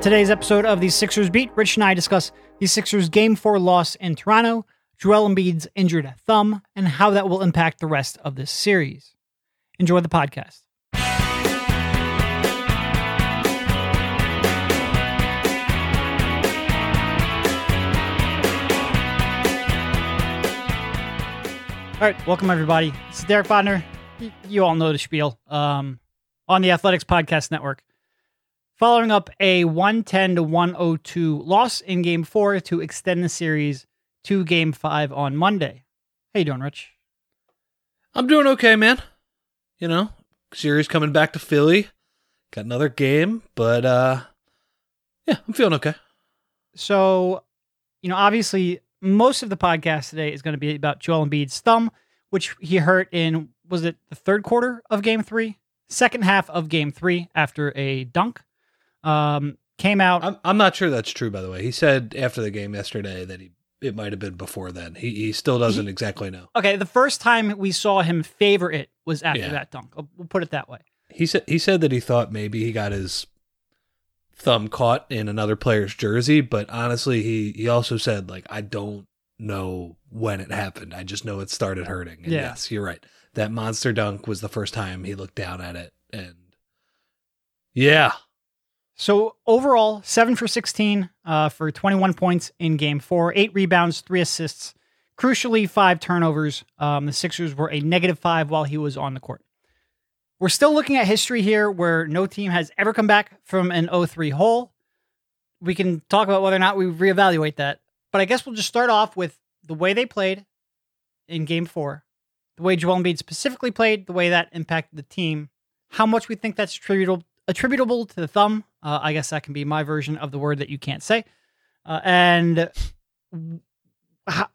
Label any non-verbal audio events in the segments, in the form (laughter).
Today's episode of the Sixers Beat, Rich and I discuss the Sixers' Game 4 loss in Toronto, Joel Embiid's injured thumb, and how that will impact the rest of this series. Enjoy the podcast. All right, welcome everybody. This is Derek Bodner. You all know the spiel. Um, on the Athletics Podcast Network. Following up a 110 to 102 loss in game four to extend the series to game five on Monday. How you doing, Rich? I'm doing okay, man. You know, series coming back to Philly. Got another game, but uh yeah, I'm feeling okay. So, you know, obviously most of the podcast today is going to be about Joel Embiid's thumb, which he hurt in was it the third quarter of game three? Second half of game three after a dunk. Um, came out I'm I'm not sure that's true by the way. He said after the game yesterday that he it might have been before then. He he still doesn't exactly know. Okay, the first time we saw him favor it was after Yeah. that dunk. We'll put it that way. He said he said that he thought maybe he got his thumb caught in another player's jersey, but honestly, he he also said like I don't know when it happened. I just know it started hurting. And Yeah. yes, you're right. That monster dunk was the first time he looked down at it and yeah, So overall, seven for 16 uh, for 21 points in game four, eight rebounds, three assists. Crucially, five turnovers. Um, the Sixers were a negative five while he was on the court. We're still looking at history here where no team has ever come back from an 0 3 hole. We can talk about whether or not we reevaluate that. But I guess we'll just start off with the way they played in game four, the way Joel Embiid specifically played, the way that impacted the team, how much we think that's attributable attributable to the thumb. Uh, I guess that can be my version of the word that you can't say, uh, and how,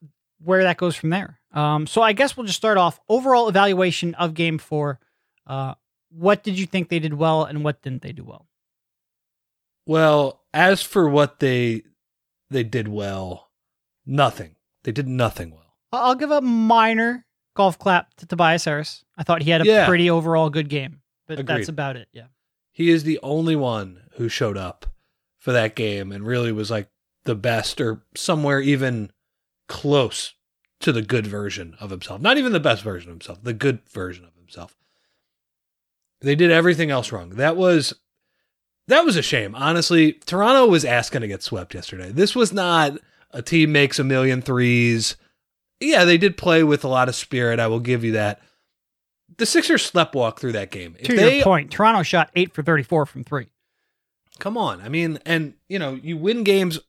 where that goes from there. Um, so I guess we'll just start off overall evaluation of Game Four. Uh, what did you think they did well, and what didn't they do well? Well, as for what they they did well, nothing. They did nothing well. I'll give a minor golf clap to Tobias Harris. I thought he had a Yeah. pretty overall good game, but that's about it. Yeah. He is the only one who showed up for that game and really was like the best or somewhere even close to the good version of himself. Not even the best version of himself, the good version of himself. They did everything else wrong. That was that was a shame. Honestly, Toronto was asking to get swept yesterday. This was not a team makes a million threes. Yeah, they did play with a lot of spirit. I will give you that. The Sixers sleptwalk through that game. If To they your point, Toronto shot eight for thirty-four from three. Come on. I mean, and you know, you win games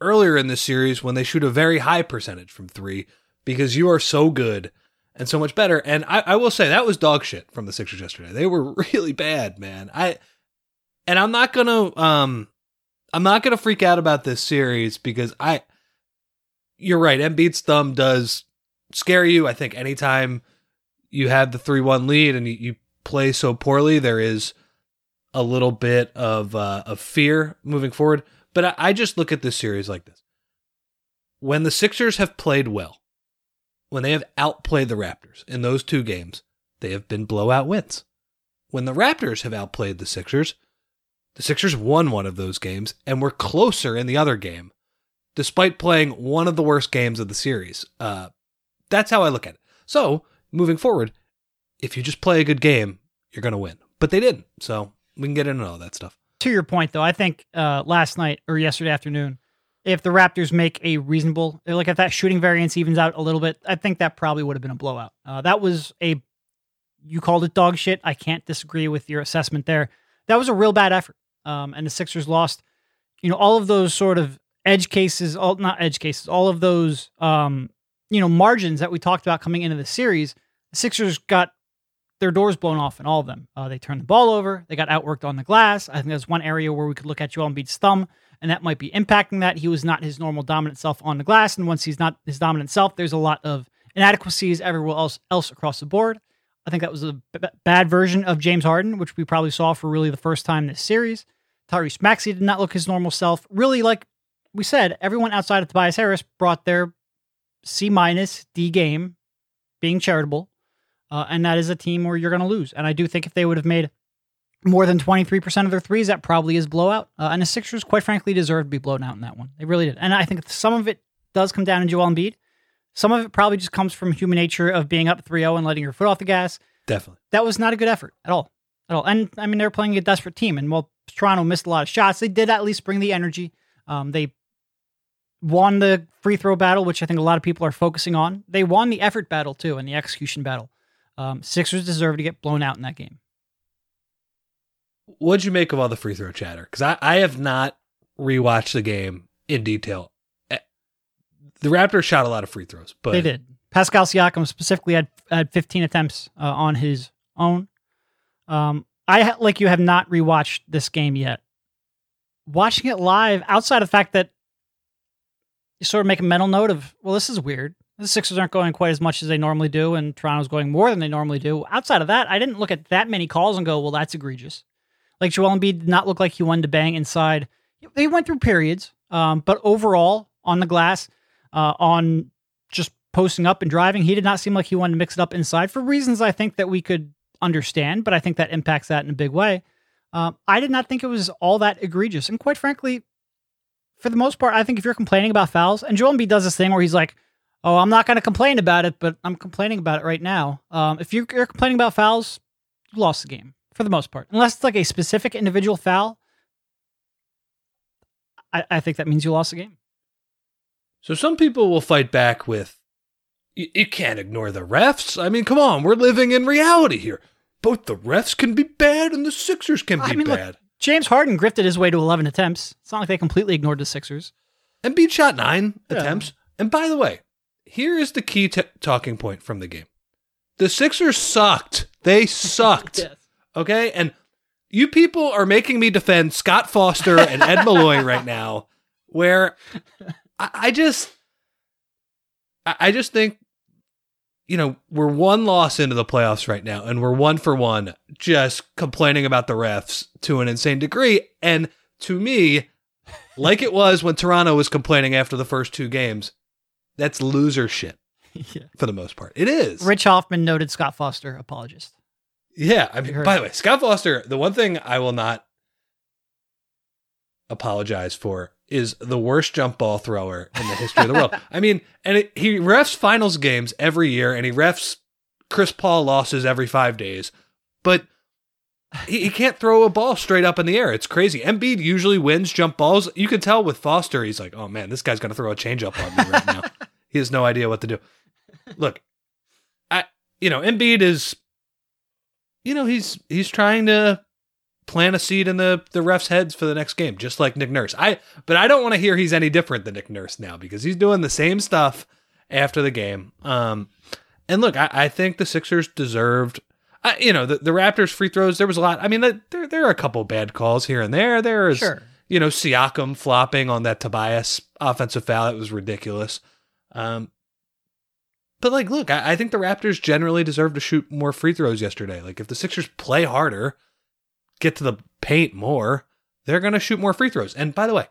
earlier in the series when they shoot a very high percentage from three because you are so good and so much better. And I, I will say that was dog shit from the Sixers yesterday. They were (laughs) really bad, man. I and I'm not gonna um I'm not gonna freak out about this series because I you're right, Embiid's thumb does scare you. I think anytime you have the three one lead and you, you play so poorly, there is a little bit of uh, of fear moving forward. But I, I just look at this series like this: when the Sixers have played well, when they have outplayed the Raptors in those two games, they have been blowout wins. When the Raptors have outplayed the Sixers, the Sixers won one of those games and were closer in the other game, despite playing one of the worst games of the series. Uh, that's how I look at it. So moving forward, if you just play a good game, you're going to win. But they didn't. So we can get into all that stuff. to your point though, I think uh, last night or yesterday afternoon, if the Raptors make a reasonable, like if that shooting variance evens out a little bit, I think that probably would have been a blowout. Uh, that was a, you called it dog shit. I can't disagree with your assessment there. That was a real bad effort. Um, and the Sixers lost, you know, all of those sort of edge cases, all not edge cases, all of those, um, you know, margins that we talked about coming into the series. The Sixers got their doors blown off in all of them. Uh, they turned the ball over. They got outworked on the glass. I think there's one area where we could look at Joel Embiid's thumb, and that might be impacting that. He was not his normal dominant self on the glass, and once he's not his dominant self, there's a lot of inadequacies everywhere else, else across the board. I think that was a b- bad version of James Harden, which we probably saw for really the first time this series. Tyrese Maxey did not look his normal self. Really, like we said, everyone outside of Tobias Harris brought their C minus D game, being charitable, uh, and that is a team where you're going to lose. And I do think if they would have made more than 23% of their threes, that probably is blowout. Uh, and the Sixers, quite frankly, deserved to be blown out in that one. They really did. And I think some of it does come down to Joel Embiid. Some of it probably just comes from human nature of being up 3 0 and letting your foot off the gas. Definitely. That was not a good effort at all. At all. And I mean, they're playing a desperate team. And while Toronto missed a lot of shots, they did at least bring the energy. Um, they won the free throw battle, which I think a lot of people are focusing on. They won the effort battle too and the execution battle. Um, Sixers deserve to get blown out in that game. What'd you make of all the free throw chatter? Because I, I have not rewatched the game in detail. Eh, The Raptors shot a lot of free throws, but they did. Pascal Siakam specifically had had 15 attempts uh, on his own. Um, I ha- like you have not rewatched this game yet. Watching it live, outside of the fact that you sort of make a mental note of, well, this is weird. The Sixers aren't going quite as much as they normally do, and Toronto's going more than they normally do. Outside of that, I didn't look at that many calls and go, well, that's egregious. Like Joel Embiid did not look like he wanted to bang inside. They went through periods, um, but overall on the glass, uh, on just posting up and driving, he did not seem like he wanted to mix it up inside for reasons I think that we could understand, but I think that impacts that in a big way. Um, I did not think it was all that egregious, and quite frankly, for the most part, I think if you're complaining about fouls, and Joel Embiid does this thing where he's like, "Oh, I'm not going to complain about it, but I'm complaining about it right now." Um, if you're, you're complaining about fouls, you lost the game for the most part, unless it's like a specific individual foul. I, I think that means you lost the game. So some people will fight back with, "You you can't ignore the refs. I mean, come on, we're living in reality here. Both the refs can be bad and the Sixers can be I mean, look, bad. James Harden grifted his way to 11 attempts. It's not like they completely ignored the Sixers. Embiid shot nine Yeah. attempts. And by the way, here is the key t- talking point from the game: the Sixers sucked. They sucked. (laughs) Okay, and you people are making me defend Scott Foster and Ed Malloy (laughs) right now, where I, I just, I I just think, you know, we're one loss into the playoffs right now, and we're one for one, just complaining about the refs to an insane degree. And to me, like it was when Toronto was complaining after the first two games, that's loser shit (laughs) yeah. for the most part. It is. Rich Hoffman, noted Scott Foster apologist. Yeah, I mean, by the way, Scott Foster, the one thing I will not apologize for is the worst jump ball thrower in the history of the world. (laughs) I mean, and it, he refs finals games every year, and he refs Chris Paul losses every five days, but he, he can't throw a ball straight up in the air. It's crazy. Embiid usually wins jump balls. You can tell with Foster, he's like, oh man, this guy's gonna throw a changeup on me right now. (laughs) he has no idea what to do. Look, I you know, Embiid is you know, he's he's trying to plant a seed in the the refs' heads for the next game, just like Nick Nurse. I but I don't want to hear he's any different than Nick Nurse now because he's doing the same stuff after the game. Um, and look, I, I think the Sixers deserved. I, you know, the, the Raptors free throws. There was a lot. I mean, there there are a couple bad calls here and there. There is, Sure. you know, Siakam flopping on that Tobias offensive foul. It was ridiculous. Um, but like, look, I, I think the Raptors generally deserve to shoot more free throws yesterday. Like, if the Sixers play harder, get to the paint more, they're going to shoot more free throws. And by the way,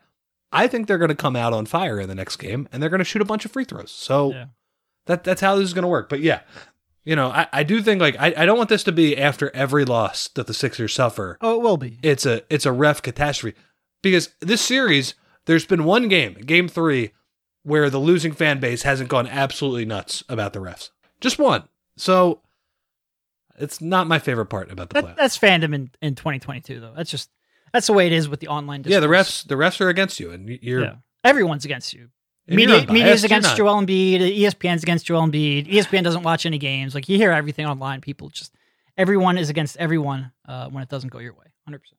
I think they're going to come out on fire in the next game, and they're going to shoot a bunch of free throws. So Yeah. that that's how this is going to work. But yeah, you know, I, I do think like I, I don't want this to be after every loss that the Sixers suffer. Oh, it will be. It's a it's a ref catastrophe because this series there's been one game, game three, where the losing fan base hasn't gone absolutely nuts about the refs. Just one. So it's not my favorite part about the That, playoffs. that's fandom in, in 2022, though. That's just that's the way it is with the online. Yeah, the refs the refs are against you, and you're Yeah. Everyone's against you. Media, media's against. Joel Embiid. ESPN's against Joel Embiid. ESPN doesn't watch any games. Like you hear everything online. People just everyone is against everyone uh, when it doesn't go your way. Hundred percent.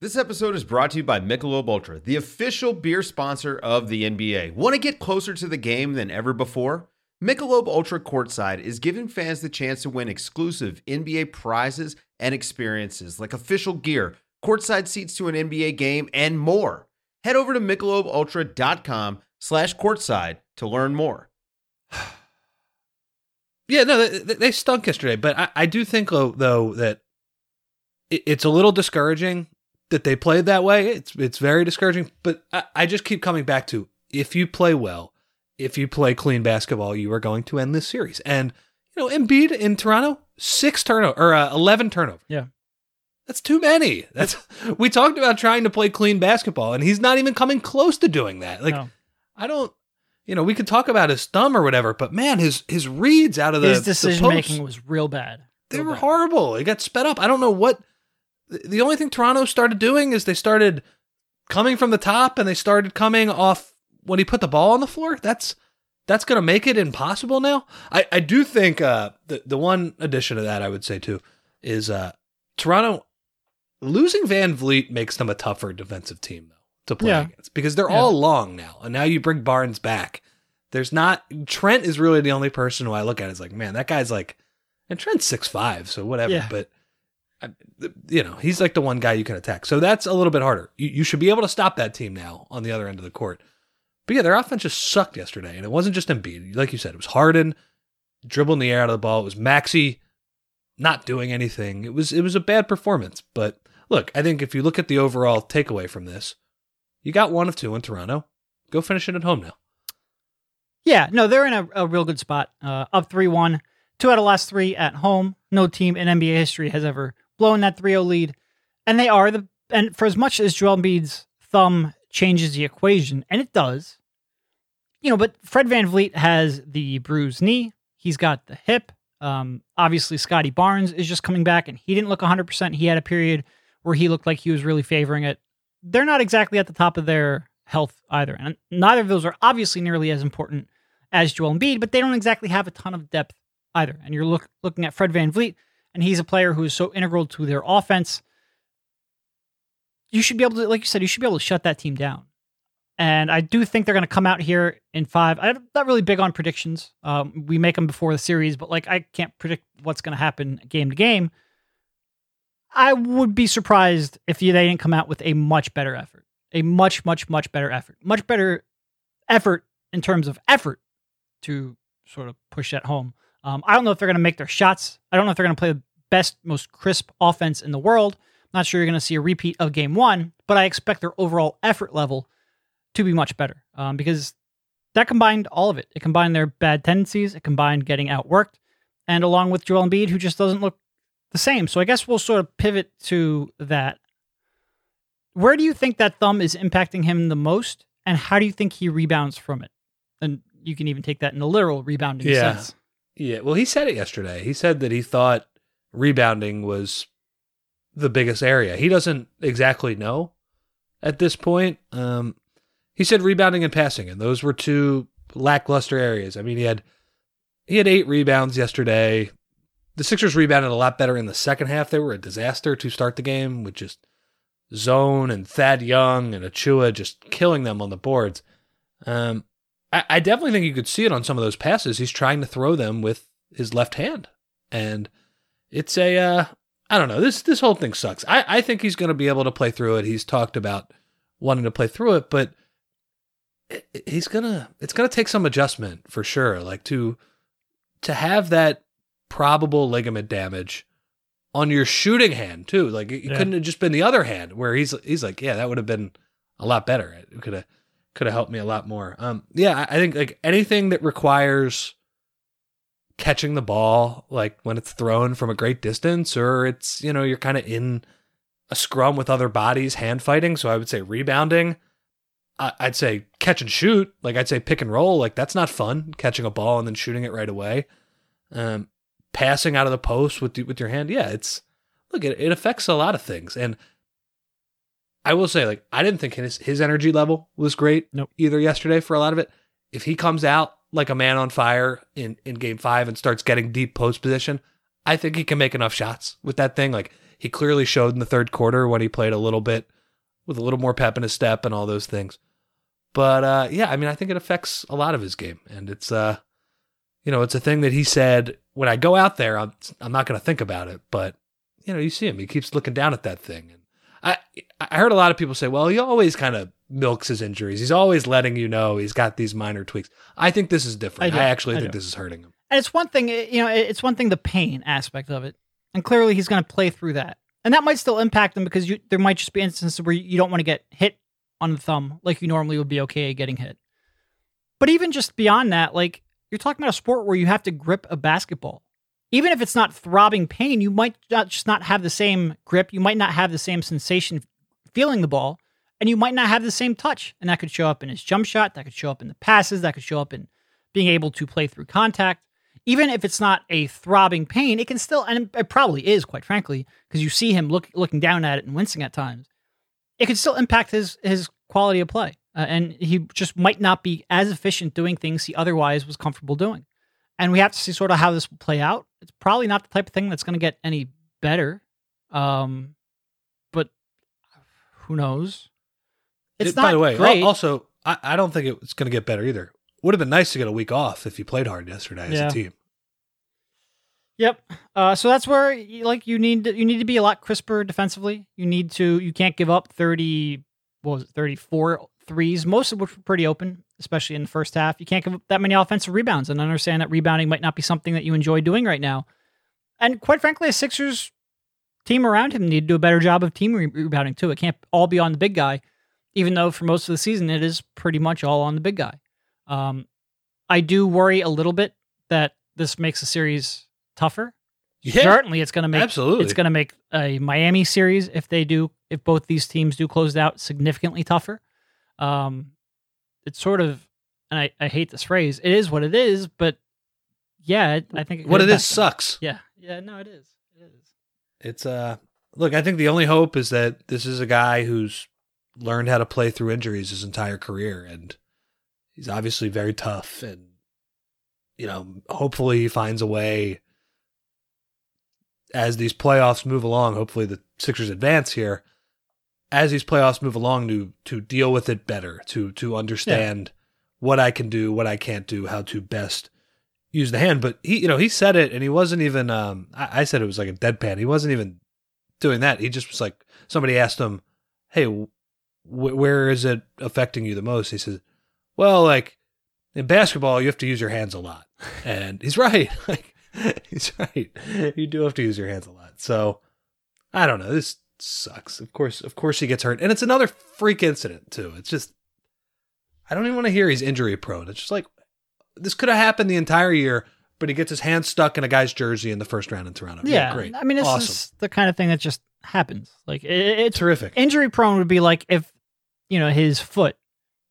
This episode is brought to you by Michelob Ultra, the official beer sponsor of the NBA. Want to get closer to the game than ever before? Michelob Ultra Courtside is giving fans the chance to win exclusive NBA prizes and experiences like official gear, courtside seats to an NBA game, and more. Head over to michelobultra.com slash courtside to learn more. (sighs) Yeah, no, they, they stunk yesterday, but I, I do think though, that it, it's a little discouraging that they played that way. It's it's very discouraging, but I, I just keep coming back to if you play well, if you play clean basketball, you are going to end this series. And you know, Embiid in Toronto, six turnover or uh, eleven turnovers. Yeah. That's too many. That's (laughs) we talked about trying to play clean basketball, and he's not even coming close to doing that. Like, No. I don't. You know, we could talk about his thumb or whatever, but man, his his reads out of the His the decision post- making was real bad. they were bad. horrible. It got sped up. I don't know what. The- only thing Toronto started doing is they started coming from the top and they started coming off when he put the ball on the floor. That's that's going to make it impossible now. I, I do think uh, the the one addition to that I would say too is uh, Toronto losing VanVleet makes them a tougher defensive team though to play Yeah. against because they're Yeah. all long now, and now you bring Barnes back. There's not Trent is really the only person who I look at is like, man, that guy's like, and Trent's six five, so whatever. Yeah. But you know, he's like the one guy you can attack. So that's a little bit harder. You, you should be able to stop that team now on the other end of the court. But yeah, their offense just sucked yesterday, and it wasn't just Embiid. Like you said, it was Harden dribbling the air out of the ball. It was Maxey not doing anything. It was it was a bad performance. But look, I think if you look at the overall takeaway from this, you got one of two in Toronto. Go finish it at home now. Yeah, no, they're in a, a real good spot. Uh, up 3 1. Two out of last three at home. No team in NBA history has ever blown that 3 0 lead. And they are the. And for as much as Joel Embiid's thumb changes the equation, and it does, you know, but Fred VanVleet has the bruised knee. He's got the hip. Um, obviously, Scottie Barnes is just coming back, and he didn't look 100%. He had a period where he looked like he was really favoring it. They're not exactly at the top of their health either. And neither of those are obviously nearly as important as Joel Embiid, but they don't exactly have a ton of depth either. And you're look, looking at Fred VanVleet, and he's a player who is so integral to their offense. You should be able to, like you said, you should be able to shut that team down. And I do think they're going to come out here in five. I'm not really big on predictions. Um, we make them before the series, but like I can't predict what's going to happen game to game. I would be surprised if they didn't come out with a much better effort, a much, much, much better effort, much better effort in terms of effort to sort of push that home. Um, I don't know if they're going to make their shots. I don't know if they're going to play the best, most crisp offense in the world. I'm Not sure you're going to see a repeat of game one, but I expect their overall effort level to be much better um, because that combined all of it. It combined their bad tendencies, it combined getting outworked, and along with Joel Embiid, who just doesn't look the same. So I guess we'll sort of pivot to that. Where do you think that thumb is impacting him the most, and how do you think he rebounds from it? And you can even take that in a literal rebounding Yeah. sense. Yeah, well, he said it yesterday. He said that he thought rebounding was the biggest area. He doesn't exactly know at this point. Um, he said rebounding and passing, and those were two lackluster areas. I mean, he had he had eight rebounds yesterday. The Sixers rebounded a lot better in the second half. They were a disaster to start the game with just zone and Thad Young and Achiuwa just killing them on the boards. Um, I, I definitely think you could see it on some of those passes. He's trying to throw them with his left hand, and it's a uh, I don't know. This this whole thing sucks. I I think he's going to be able to play through it. He's talked about wanting to play through it, but he's gonna it's gonna take some adjustment for sure. Like to to have that probable ligament damage on your shooting hand too. Like it Yeah. couldn't have just been the other hand where he's he's like, yeah, that would have been a lot better. It could have could have helped me a lot more. Um, yeah, I think like anything that requires catching the ball, like when it's thrown from a great distance, or it's you know you're kind of in a scrum with other bodies, hand fighting. So I would say rebounding. I- I'd say catch and shoot. Like I'd say pick and roll. Like that's not fun. Catching a ball and then shooting it right away. Um, passing out of the post with the, with your hand. Yeah, it's look. It, it affects a lot of things. And I will say, like I didn't think his his energy level was great. Nope. Either yesterday for a lot of it. If he comes out like a man on fire in in game five and starts getting deep post position, I think he can make enough shots with that thing. Like he clearly showed in the third quarter when he played a little bit with a little more pep in his step and all those things. But uh, yeah, I mean, I think it affects a lot of his game, and it's uh, you know, it's a thing that he said when I go out there, I'm I'm not going to think about it, but you know, you see him, he keeps looking down at that thing, I I heard a lot of people say, well, he always kind of milks his injuries. He's always letting you know he's got these minor tweaks. I think this is different. I I, actually I think do. this is hurting him. And it's one thing, eh, you know, it's one thing the pain aspect of it, and clearly he's going to play through that, and that might still impact him because you there might just be instances where you don't want to get hit on the thumb like you normally would be okay getting hit. But even just beyond that, like you're talking about a sport where you have to grip a basketball. Even if it's not throbbing pain, you might not just not have the same grip. You might not have the same sensation feeling the ball, and you might not have the same touch. And that could show up in his jump shot. That could show up in the passes. That could show up in being able to play through contact. Even if it's not a throbbing pain, it can still, and it probably is, quite frankly, because you see him look, looking down at it and wincing at times. It could still impact his his quality of play, uh, and he just might not be as efficient doing things he otherwise was comfortable doing. And we have to see sort of how this will play out. It's probably not the type of thing that's going to get any better, um, but who knows? It's It- not by the way, great. also, I, I don't think it's going to get better either. Would have been nice to get a week off if you played hard yesterday as a team. Yep. Uh, so that's where like you need to, you need to be a lot crisper defensively. You need to you can't give up thirty what was it 34 threes, most of which were pretty open, especially in the first half. You can't give up that many offensive rebounds and understand that rebounding might not be something that you enjoy doing right now. And quite frankly, a Sixers team around him need to do a better job of team re- rebounding too. It can't all be on the big guy, even though for most of the season it is pretty much all on the big guy. Um, I do worry a little bit that this makes the series tougher. Yeah, Certainly, it's going to make absolutely. it's going to make a Miami series if they do if both these teams do close out significantly tougher. Um, it's sort of, and I, I hate this phrase. It is what it is, but yeah, it, I think what it is them. sucks. Yeah, yeah, no, it is. It is. It's uh look, I think the only hope is that this is a guy who's learned how to play through injuries his entire career and he's obviously very tough and you know, hopefully he finds a way as these playoffs move along, hopefully the Sixers advance here. As these playoffs move along to to deal with it better, to to understand what I can do, what I can't do, how to best use the hand. But he, you know, he said it, and he wasn't even. Um, I, I said it was like a deadpan. He wasn't even doing that. He just was like somebody asked him, "Hey, wh- where is it affecting you the most?" He says, "Well, like in basketball, you have to use your hands a lot," and he's (laughs) right. Like (laughs) he's right. You do have to use your hands a lot. So I don't know. This sucks. Of course, of course, he gets hurt, and it's another freak incident too. It's just I don't even want to hear he's injury prone. It's just like this could have happened the entire year, but he gets his hand stuck in a guy's jersey in the first round in Toronto. Yeah, great. I mean, this awesome, is the kind of thing that just happens. Like it, it's terrific. injury prone would be like if you know his foot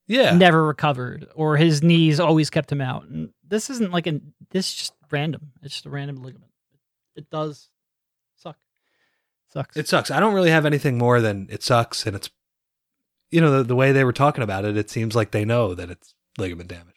yeah, never recovered or his knees always kept him out. And this isn't like an this is just random. It's just a random ligament. It does. Sucks. it sucks. I don't really have anything more than it sucks, and it's you know the, the way they were talking about it. It seems like they know that it's ligament damage.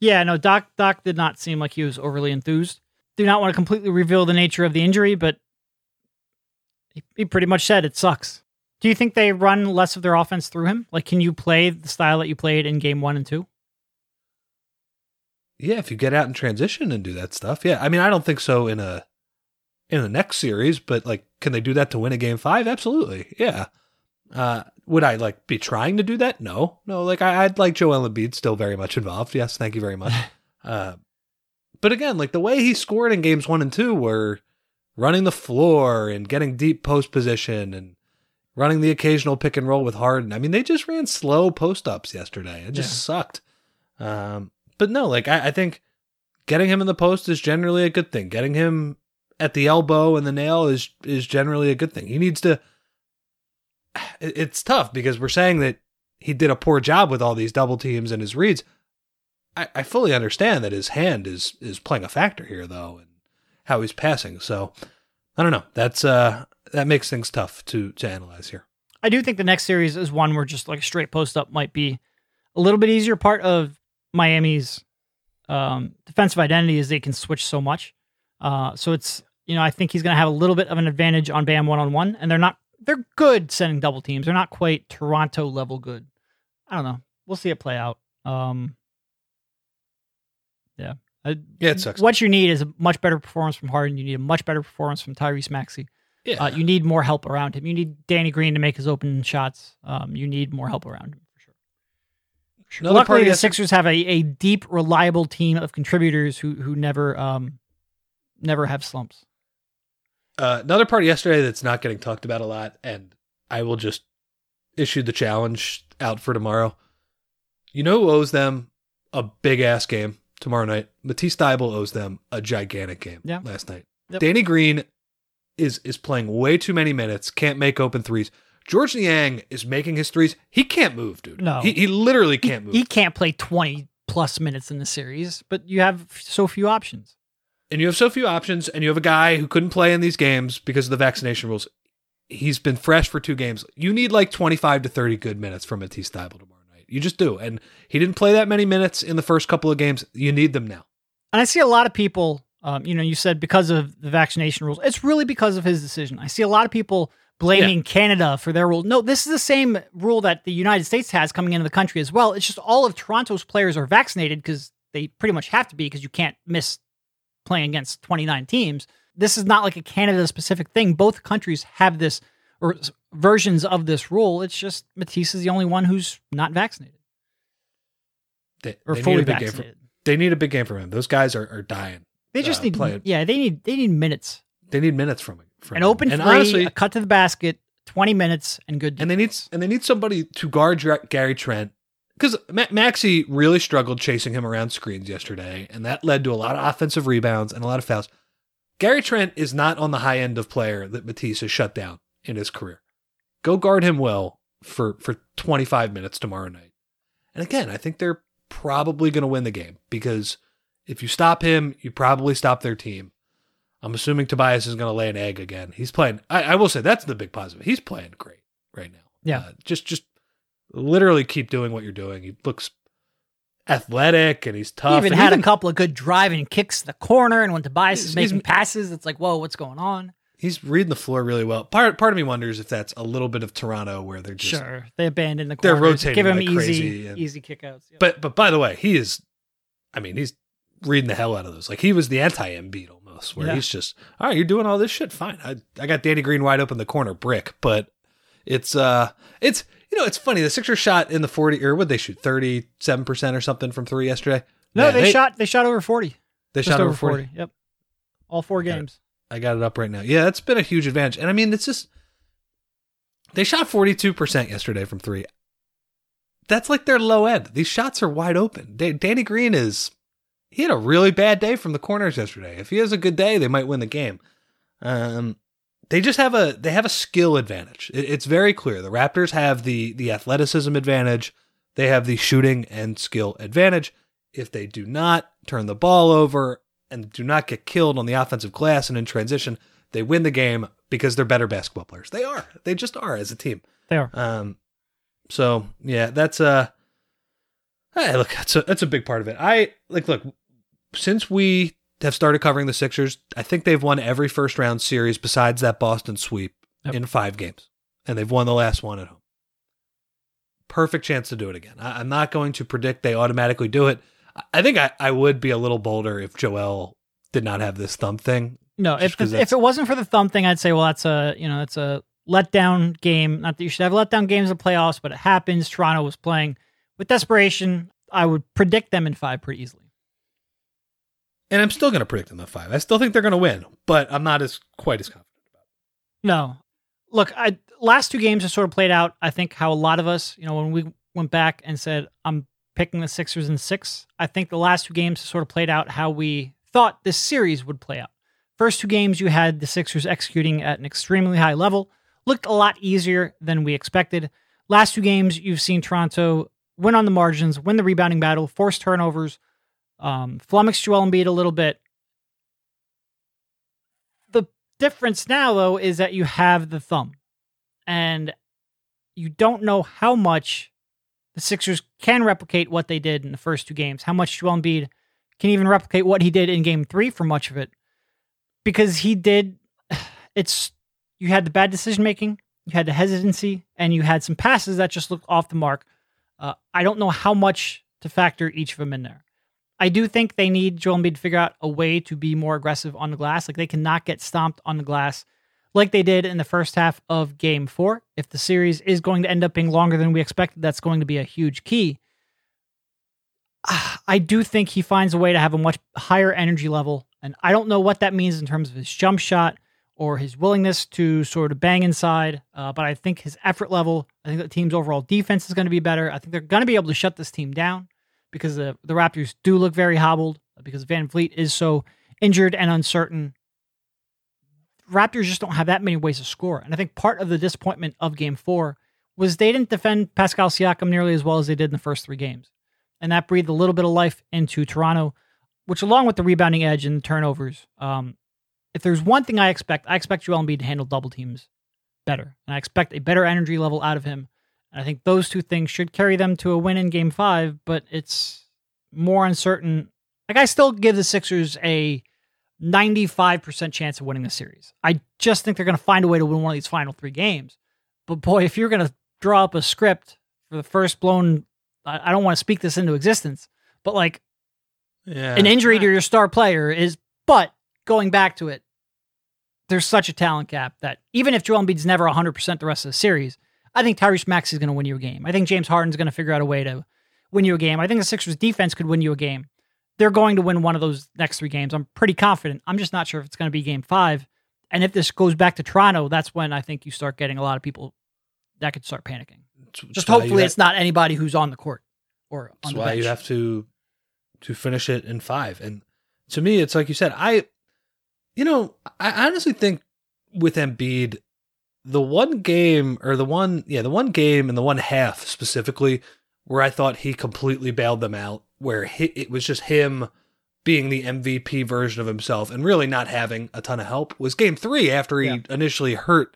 Yeah, no, Doc Doc did not seem like he was overly enthused. Do not want to completely reveal the nature of the injury, but he, he pretty much said it sucks. Do you think they run less of their offense through him? Like, can you play the style that you played in game one and two? Yeah, if you get out in transition and do that stuff. Yeah, I mean, I don't think so in a in the next series, but like, can they do that to win a game five? Absolutely. Yeah. Uh, would I like be trying to do that? No, no. Like I, I'd like Joel Embiid still very much involved. Yes, thank you very much. (laughs) uh, but again, like the way he scored in games one and two were running the floor and getting deep post position and running the occasional pick and roll with Harden. I mean, they just ran slow post ups yesterday. It just Yeah. sucked. Um, but no, like I, I think getting him in the post is generally a good thing. Getting him at the elbow and the nail is is generally a good thing. He needs to. (sighs) it- It's tough because we're saying that he did a poor job with all these double teams and his reads. I, I fully understand that his hand is is playing a factor here though, and how he's passing. So I don't know. That's uh that makes things tough to to analyze here. I do think the next series is one where just like a straight post up might be a little bit easier. Part of Miami's um, defensive identity is they can switch so much. Uh, so it's you know I think he's going to have a little bit of an advantage on Bam one on one, and they're not they're good sending double teams. They're not quite Toronto level good. I don't know. We'll see it play out. Um, yeah. I- Yeah, it sucks. What you need is a much better performance from Harden. You need a much better performance from Tyrese Maxey. Yeah. Uh, you need more help around him. You need Danny Green to make his open shots. Um, you need more help around him for sure. Sure. Luckily, the Sixers have a, a deep, reliable team of contributors who who never um never have slumps. Uh, another part yesterday that's not getting talked about a lot, and I will just issue the challenge out for tomorrow. You know who owes them a big ass game tomorrow night? Matisse Thybulle owes them a gigantic game Yeah. last night. Yep. Danny Green is is playing way too many minutes, can't make open threes. Georges Niang is making his threes. He can't move, dude. No. He, he literally can't move. He can't play twenty plus minutes in the series, but you have so few options. And you have so few options, and you have a guy who couldn't play in these games because of the vaccination rules. He's been fresh for two games. You need like 25 to 30 good minutes from Matisse Thybulle tomorrow night. You just do. And he didn't play that many minutes in the first couple of games. You need them now. And I see a lot of people, um, you know, you said because of the vaccination rules. It's really because of his decision. I see a lot of people blaming Canada for their rule. No, this is the same rule that the United States has coming into the country as well. It's just all of Toronto's players are vaccinated because they pretty much have to be because you can't miss playing against 29 teams. This is not like a Canada specific thing. Both countries have this or versions of this rule. It's just Matisse is the only one who's not vaccinated They, or they fully need a big game vaccinated. from, They need a big game from him. Those guys are, are dying. They just uh, need, play- yeah, they need they need minutes. They need minutes from him. From An him. open and three, honestly, a cut to the basket, twenty minutes, and good. and they need and they need somebody to guard Gary Trent because Ma- Maxey really struggled chasing him around screens yesterday, and that led to a lot of offensive rebounds and a lot of fouls. Gary Trent is not on the high end of player that Matisse has shut down in his career. Go guard him well for for 25 minutes tomorrow night. And again, I think they're probably going to win the game because if you stop him, you probably stop their team. I'm assuming Tobias is going to lay an egg again. He's playing. I, I will say that's the big positive. He's playing great right now. Yeah. Uh, just just literally keep doing what you're doing. He looks athletic and he's tough. He even and had a couple of good driving kicks to the corner, and when Tobias He's- is making he's- passes, it's like, whoa, what's going on? He's reading the floor really well. Part part of me wonders if that's a little bit of Toronto where they're just sure, they abandoned the they're rotating give him like easy, and- easy kickouts. Yeah. But but by the way, he is I mean, he's reading the hell out of those. Like he was the anti Embiid almost, where Yeah. he's just, all right, you're doing all this shit, fine. I I got Danny Green wide open the corner, brick, but it's uh, it's you know, it's funny. The Sixers shot in the forty or would they shoot thirty seven percent or something from three yesterday? No, Yeah, they, shot they shot over forty. They Just shot over 40. Yep. All four games. I got it up right now. Yeah, that's been a huge advantage. And I mean, it's just they shot 42% yesterday from 3. That's like their low end. These shots are wide open. Da- Danny Green is he had a really bad day from the corners yesterday. If he has a good day, they might win the game. Um they just have a they have a skill advantage. It, it's very clear. The Raptors have the the athleticism advantage. They have the shooting and skill advantage. If they do not turn the ball over and do not get killed on the offensive glass and in transition, they win the game because they're better basketball players. They are. They just are as a team. They are. Um, so yeah, that's uh, hey, look, that's a that's a big part of it. I like look since we have started covering the Sixers, I think they've won every first round series besides that Boston sweep Yep. in five games, and they've won the last one at home. Perfect chance to do it again. I, I'm not going to predict they automatically do it. I- think I, I would be a little bolder if Joel did not have this thumb thing. No, if if it wasn't for the thumb thing, I'd say, well, that's a you know that's a letdown game. Not that you should have letdown games in the playoffs, but it happens. Toronto was playing with desperation. I would predict them in five pretty easily. And I'm still going to predict them at five. I still think they're going to win, but I'm not as quite as confident. About. It. No, look, I last two games have sort of played out. I think how a lot of us, you know, when we went back and said I'm picking the Sixers in six, I think the last two games have sort of played out how we thought this series would play out. First two games, you had the Sixers executing at an extremely high level, looked a lot easier than we expected. Last two games, you've seen Toronto win on the margins, win the rebounding battle, force turnovers, um, flummox Joel Embiid a little bit. The difference now, though, is that you have the thumb, and you don't know how much the Sixers can replicate what they did in the first two games. How much Joel Embiid can even replicate what he did in Game Three for much of it, because he did. (sighs) It's you had the bad decision making, you had the hesitancy, and you had some passes that just looked off the mark. Uh, I don't know how much to factor each of them in there. I do think they need Joel Embiid to figure out a way to be more aggressive on the glass. Like they cannot get stomped on the glass like they did in the first half of game four. If the series is going to end up being longer than we expected, that's going to be a huge key. (sighs) I do think he finds a way to have a much higher energy level. And I don't know what that means in terms of his jump shot or his willingness to sort of bang inside. Uh, but I think his effort level, I think the team's overall defense is going to be better. I think they're going to be able to shut this team down because the, the Raptors do look very hobbled because VanVleet is so injured and uncertain. Raptors just don't have that many ways to score. And I think part of the disappointment of game four was they didn't defend Pascal Siakam nearly as well as they did in the first three games. And that breathed a little bit of life into Toronto, which, along with the rebounding edge and turnovers, um, if there's one thing I expect, I expect Joel Embiid to handle double teams better. And I expect a better energy level out of him. I think those two things should carry them to a win in game five, but it's more uncertain. Like, I still give the Sixers a 95% chance of winning the series. I just think they're going to find a way to win one of these final three games. But boy, if you're going to draw up a script for the first blown, I I don't want to speak this into existence, but like Yeah. an injury to your star player is, but going back to it, there's such a talent gap that even if Joel Embiid's never 100% the rest of the series, I think Tyrese Maxey is going to win you a game. I think James Harden's going to figure out a way to win you a game. I think the Sixers defense could win you a game. They're going to win one of those next three games. I'm pretty confident. I'm just not sure if it's going to be game five. And if this goes back to Toronto, that's when I think you start getting a lot of people that could start panicking. Just That's why you hopefully have- it's not anybody who's on the court or on why bench. you have to to finish it in five. And to me, it's like you said. I, you know, I honestly think with Embiid, the one game or the one, yeah, the one game and the one half specifically where I thought he completely bailed them out, where he, it was just him being the MVP version of himself and really not having a ton of help was game three after he Yeah. initially hurt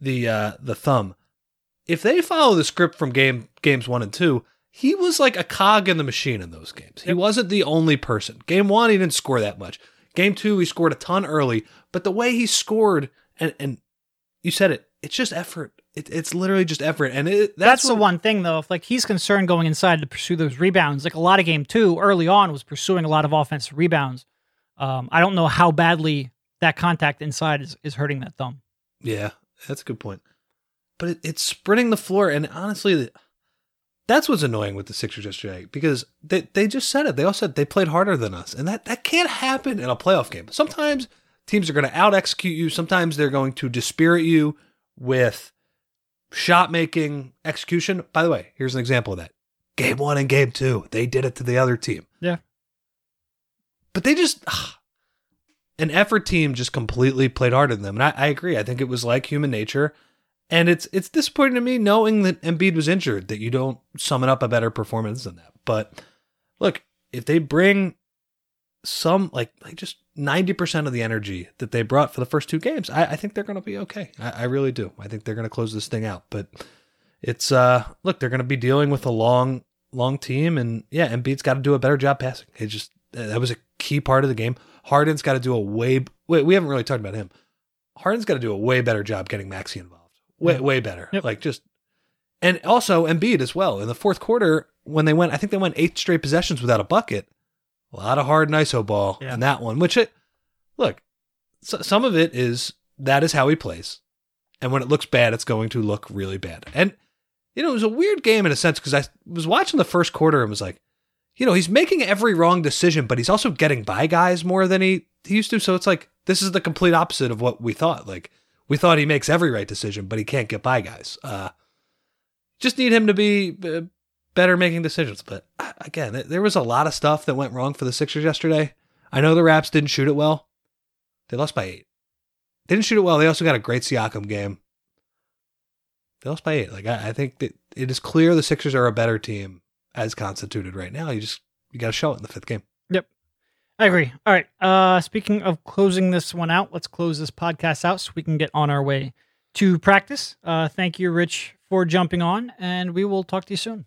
the uh the thumb. If they follow the script from game games one and two, he was like a cog in the machine in those games. He wasn't the only person. Game one, he didn't score that much. Game two, he scored a ton early, but the way he scored and and you said it. It's just effort. It, it's literally just effort, and it, That's, that's, the one thing though. If like he's concerned going inside to pursue those rebounds, like a lot of game two early on was pursuing a lot of offensive rebounds. Um, I don't know how badly that contact inside is, is hurting that thumb. Yeah, that's a good point. But it, it's sprinting the floor, and honestly, the- that's what's annoying with the Sixers yesterday because they they just said it. They all said they played harder than us, and that that can't happen in a playoff game. Sometimes teams are going to out execute you. Sometimes they're going to dispirit you with shot making execution. By the way, here's an example of that. Game one and game two, they did it to the other team. Yeah. But they just ah, an effort team just completely played harder than them. And I, I agree. I think it was like human nature. And it's it's disappointing to me knowing that Embiid was injured that you don't summon up a better performance than that. But look, if they bring some like like just ninety percent of the energy that they brought for the first two games, I, I think they're gonna be okay. I, I really do. I think they're gonna close this thing out. But it's uh look, they're gonna be dealing with a long, long team and yeah, Embiid's gotta do a better job passing. It just that was a key part of the game. Harden's got to do a way. Wait, we haven't really talked about him. Harden's got to do a way better job getting Maxey involved. Way, way better. Yep. Like just, and also Embiid as well. In the fourth quarter, when they went, I think they went eight straight possessions without a bucket. A lot of Harden ISO ball Yeah. in that one. Which it, look, so, some of it is that is how he plays, and when it looks bad, it's going to look really bad. And you know, it was a weird game in a sense because I was watching the first quarter and was like, you know, he's making every wrong decision, but he's also getting by guys more than he, he used to. So it's like, this is the complete opposite of what we thought. Like, we thought he makes every right decision, but he can't get by guys. Uh, just need him to be uh, better making decisions. But uh, again, there was a lot of stuff that went wrong for the Sixers yesterday. I know the Raps didn't shoot it well. They lost by eight. They didn't shoot it well. They also got a great Siakam game. They lost by eight. Like I, I think that it is clear the Sixers are a better team as constituted right now. You just you got to show it in the fifth game. Yep. I agree. All right. Uh, speaking of closing this one out, let's close this podcast out so we can get on our way to practice. Uh, thank you, Rich, for jumping on, and we will talk to you soon.